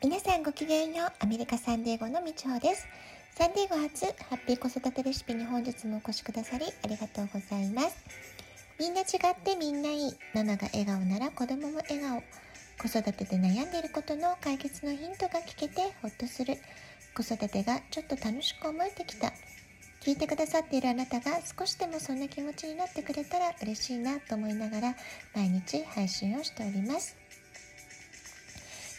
皆さんごきげんよう。アメリカサンディエゴのみちほです。サンディエゴ初ハッピー子育てレシピに本日もお越しくださりありがとうございます。みんな違ってみんないいママが笑顔なら子供も笑顔子育てで悩んでいることの解決のヒントが聞けてほっとする。子育てがちょっと楽しく思えてきた。聞いてくださっているあなたが少しでもそんな気持ちになってくれたら嬉しいなと思いながら毎日配信をしております。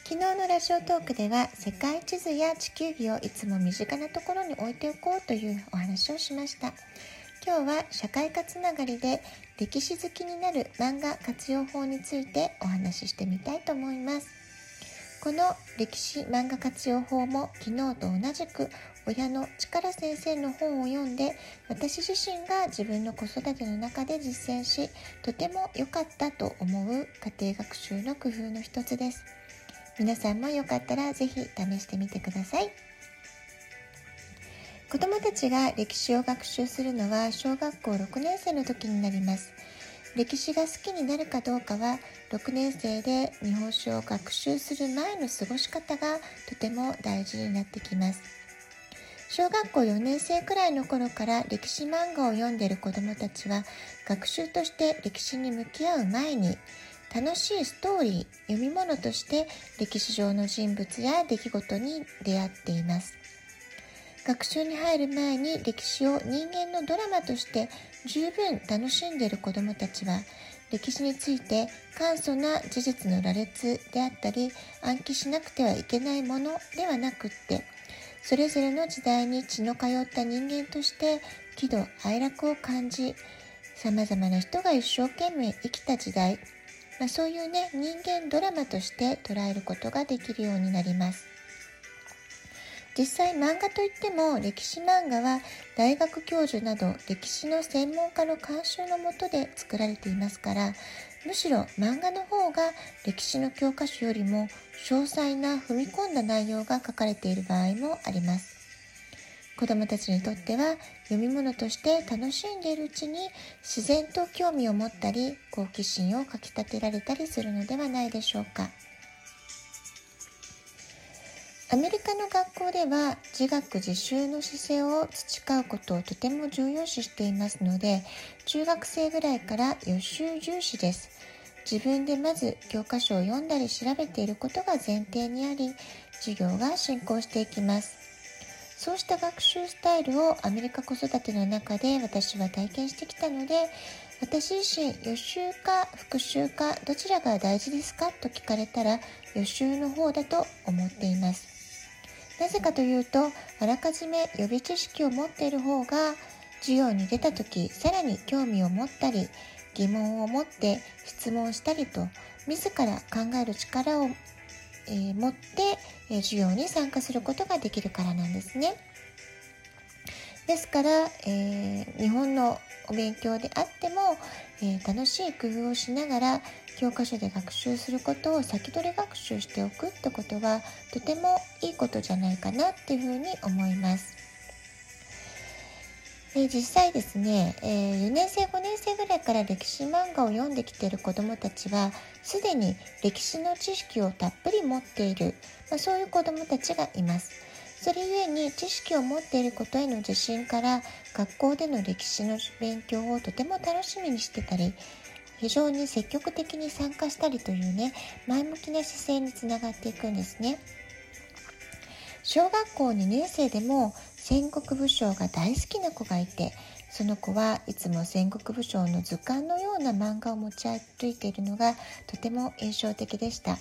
昨日のラジオトークでは世界地図や地球儀をいつも身近なところに置いておこうというお話をしました。今日は社会科つながりで歴史好きになる漫画活用法についてお話ししてみたいと思います。この歴史漫画活用法も昨日と同じく親の力先生の本を読んで私自身が自分の子育ての中で実践しとても良かったと思う家庭学習の工夫の一つです。皆さんもよかったらぜひ試してみてください。子どもたちが歴史を学習するのは小学校6年生の時になります。歴史が好きになるかどうかは6年生で日本史を学習する前の過ごし方がとても大事になってきます。小学校4年生くらいの頃から歴史漫画を読んでいる子どもたちは学習として歴史に向き合う前に楽しいストーリー読み物として歴史上の人物や出来事に出会っています。学習に入る前に歴史を人間のドラマとして十分楽しんでいる子どもたちは歴史について簡素な事実の羅列であったり暗記しなくてはいけないものではなくってそれぞれの時代に血の通った人間として喜怒哀楽を感じさまざまな人が一生懸命生きた時代。まあ、そういうね人間ドラマとして捉えることができるようになります。実際漫画といっても歴史漫画は大学教授など歴史の専門家の監修のもとで作られていますからむしろ漫画の方が歴史の教科書よりも詳細な踏み込んだ内容が書かれている場合もあります。子どもたちにとっては読み物として楽しんでいるうちに自然と興味を持ったり好奇心をかきたてられたりするのではないでしょうか。アメリカの学校では自学自習の姿勢を培うことをとても重要視していますので中学生ぐらいから予習重視です自分でまず教科書を読んだり調べていることが前提にあり授業が進行していきますそうした学習スタイルをアメリカ子育ての中で私は体験してきたので私自身予習か復習かどちらが大事ですか？と聞かれたら予習の方だと思っています。なぜかというとあらかじめ予備知識を持っている方が授業に出た時さらに興味を持ったり疑問を持って質問したりと自ら考える力をえー、持って、えー、授業に参加することができるからなんですね。ですから、えー、日本のお勉強であっても、え、楽しい工夫をしながら教科書で学習することを先取り学習しておくってことはとてもいいことじゃないかなっていうふうに思います。え実際ですね、えー、4年生5年生ぐらいから歴史漫画を読んできている子どもたちはすでに歴史の知識をたっぷり持っている、まあ、そういう子どもたちがいます。それゆえに知識を持っていることへの自信から学校での歴史の勉強をとても楽しみにしてたり非常に積極的に参加したりというね前向きな姿勢につながっていくんですね。小学校2年生でも戦国武将が大好きな子がいてその子はいつも戦国武将の図鑑のような漫画を持ち歩いているのがとても印象的でした。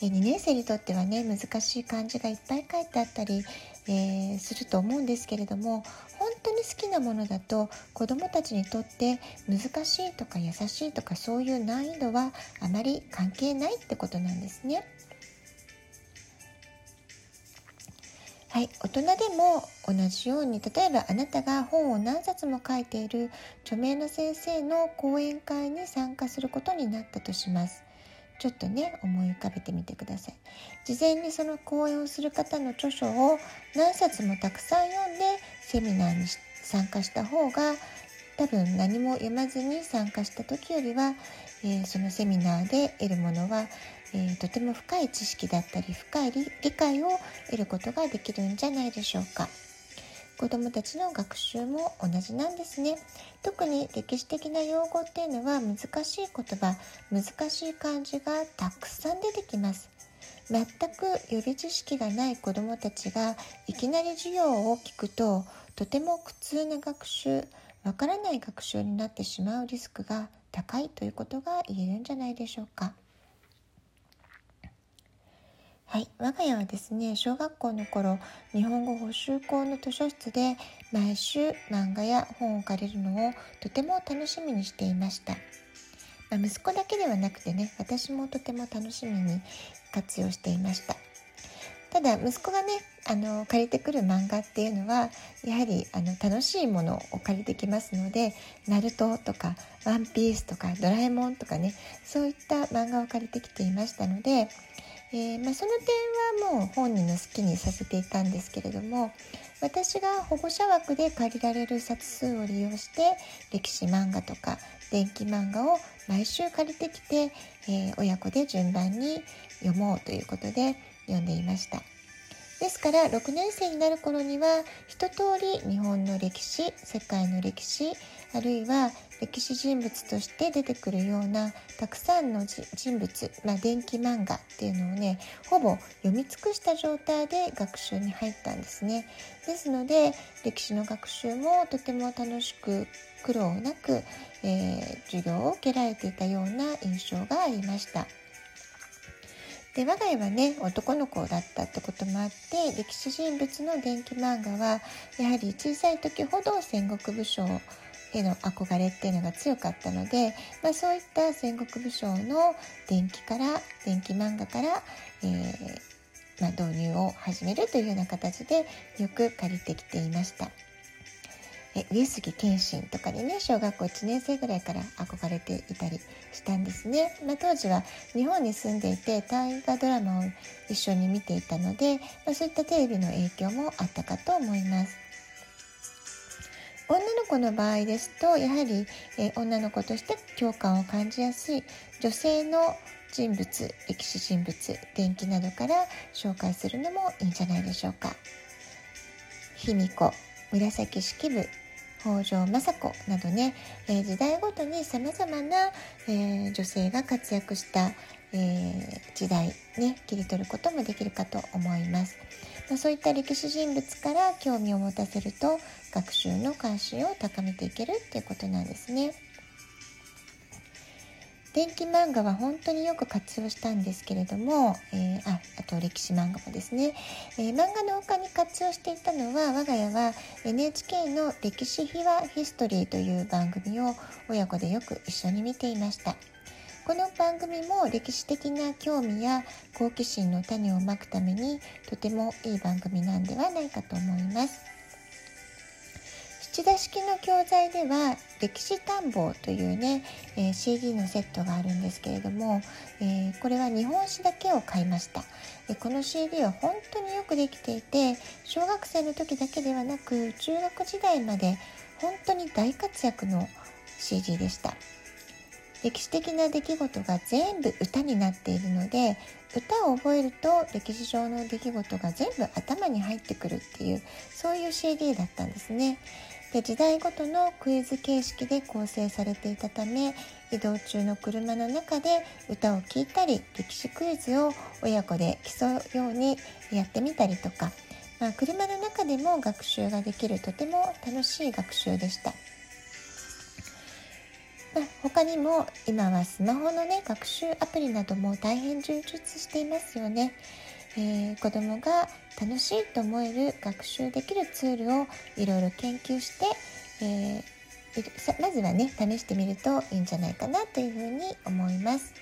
2年生にとってはね難しい漢字がいっぱい書いてあったり、えー、すると思うんですけれども本当に好きなものだと子どもたちにとって難しいとか優しいとかそういう難易度はあまり関係ないってことなんですね。はい、大人でも同じように例えばあなたが本を何冊も書いている著名な先生の講演会に参加することになったとします。ちょっとね思い浮かべてみてください。事前にその講演をする方の著書を何冊もたくさん読んでセミナーに参加した方が多分何も読まずに参加した時よりは、えー、そのセミナーで得るものはえー、とても深い知識だったり深い理解を得ることができるんじゃないでしょうか。子どもたちの学習も同じなんですね特に歴史的な用語っていうのは難しい言葉難しい漢字がたくさん出てきます全く予備知識がない子どもたちがいきなり授業を聞くととても苦痛な学習わからない学習になってしまうリスクが高いということが言えるんじゃないでしょうか。はい、我が家はですね小学校の頃日本語補習校の図書室で毎週漫画や本を借りるのをとても楽しみにしていました、まあ、息子だけではなくてね私もとても楽しみに活用していました。ただ息子がねあの借りてくる漫画っていうのはやはりあの楽しいものを借りてきますので「ナルトとか「ワンピースとか「ドラえもん」とかねそういった漫画を借りてきていましたのでえー、まあ、その点はもう本人の好きにさせていたんですけれども私が保護者枠で借りられる冊数を利用して歴史漫画とか電気漫画を毎週借りてきて、えー、親子で順番に読もうということで読んでいました。ですから6年生になる頃には一通り日本の歴史世界の歴史あるいは歴史人物として出てくるようなたくさんの人物、まあ、電気漫画っていうのをねほぼ読み尽くした状態で学習に入ったんですね。ですので歴史の学習もとても楽しく苦労なく、えー、授業を受けられていたような印象がありました。で我が家はね男の子だったってこともあって歴史人物の電気漫画はやはり小さい時ほど戦国武将への憧れっていうのが強かったので、まあ、そういった戦国武将の電気から電気漫画から、えー、まあ、導入を始めるというような形でよく借りてきていました。え上杉謙信とかにね小学校1年生ぐらいから憧れていたりしたんですね、まあ、当時は日本に住んでいて大河ドラマを一緒に見ていたので、まあ、そういったテレビの影響もあったかと思います女の子の場合ですとやはり、え女の子として共感を感じやすい女性の人物歴史人物電気などから紹介するのもいいんじゃないでしょうか。卑弥呼紫式部北条政子などね、えー、時代ごとにさまざまな、えー、女性が活躍した、えー、時代ね切り取ることもできるかと思います。まあ、そういった歴史人物から興味を持たせると学習の関心を高めていけるっていうことなんですね。電気漫画は本当によく活用したんですけれども、えー、ああと歴史漫画もですね、えー、漫画の他に活用していたのは我が家は NHK の「歴史秘話ヒストリー」という番組を親子でよく一緒に見ていました。この番組も歴史的な興味や好奇心の種をまくためにとてもいい番組なんではないかと思います。田式の教材では歴史探訪というね、えー、CD のセットがあるんですけれども、えー、これは日本史だけを買いました、えこの CD は本当によくできていて小学生の時だけではなく中学時代まで本当に大活躍の CD でした。歴史的な出来事が全部歌になっているので歌を覚えると歴史上の出来事が全部頭に入ってくるっていうそういう CD だったんですね。で時代ごとのクイズ形式で構成されていたため移動中の車の中で歌を聴いたり歴史クイズを親子で競うようにやってみたりとか、まあ、車の中でも学習ができるとても楽しい学習でした。まあ、他にも今はスマホのね学習アプリなども大変充実していますよね。えー、子どもが楽しいと思える学習できるツールをいろいろ研究して、えー、まずはね試してみるといいんじゃないかなというふうに思います。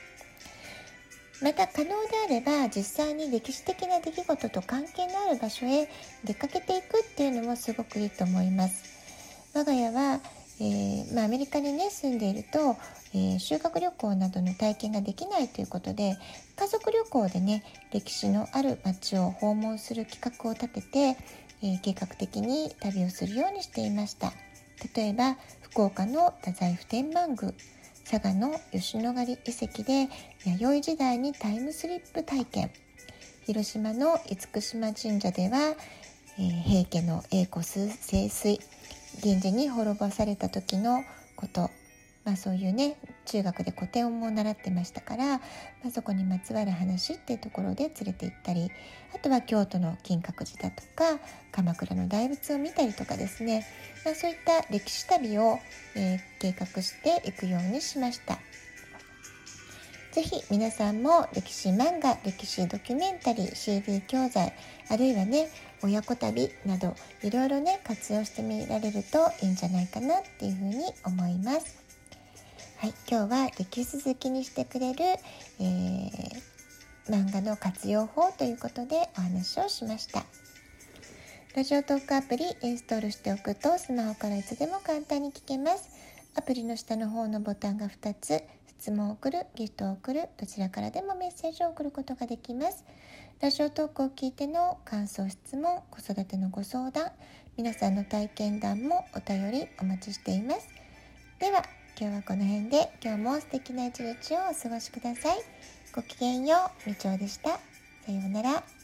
また可能であれば実際に歴史的な出来事と関係のある場所へ出かけていくっていうのもすごくいいと思います。我が家はえー、まあ、アメリカにね住んでいると、えー、修学旅行などの体験ができないということで家族旅行でね歴史のある町を訪問する企画を立てて、えー、計画的に旅をするようにしていました。例えば福岡の太宰府天満宮佐賀の吉野ヶ里遺跡で弥生時代にタイムスリップ体験。広島の厳島神社では、え、平家の栄枯盛衰。源氏に滅ぼされた時のことまあ、そういうね中学で古典をも習ってましたから、まあ、そこにまつわる話っていうところで連れて行ったりあとは京都の金閣寺だとか鎌倉の大仏を見たりとかですね、まあ、そういった歴史旅を、えー、計画していくようにしました。ぜひ皆さんも歴史漫画、歴史ドキュメンタリー、CD 教材、あるいはね、親子旅などいろいろね、活用してみられるといいんじゃないかなっていうふうに思います。はい、今日は歴史好きにしてくれる、えー、漫画の活用法ということでお話をしました。ラジオトークアプリインストールしておくとスマホからいつでも簡単に聞けます。アプリの下の方のボタンが2つ、質問を送る、ギフトを送る、どちらからでもメッセージを送ることができます。ラジオトークを聞いての感想、質問、子育てのご相談、皆さんの体験談もお便りお待ちしています。では、今日はこの辺で今日も素敵な一日をお過ごしください。ごきげんよう、みちおでした。さようなら。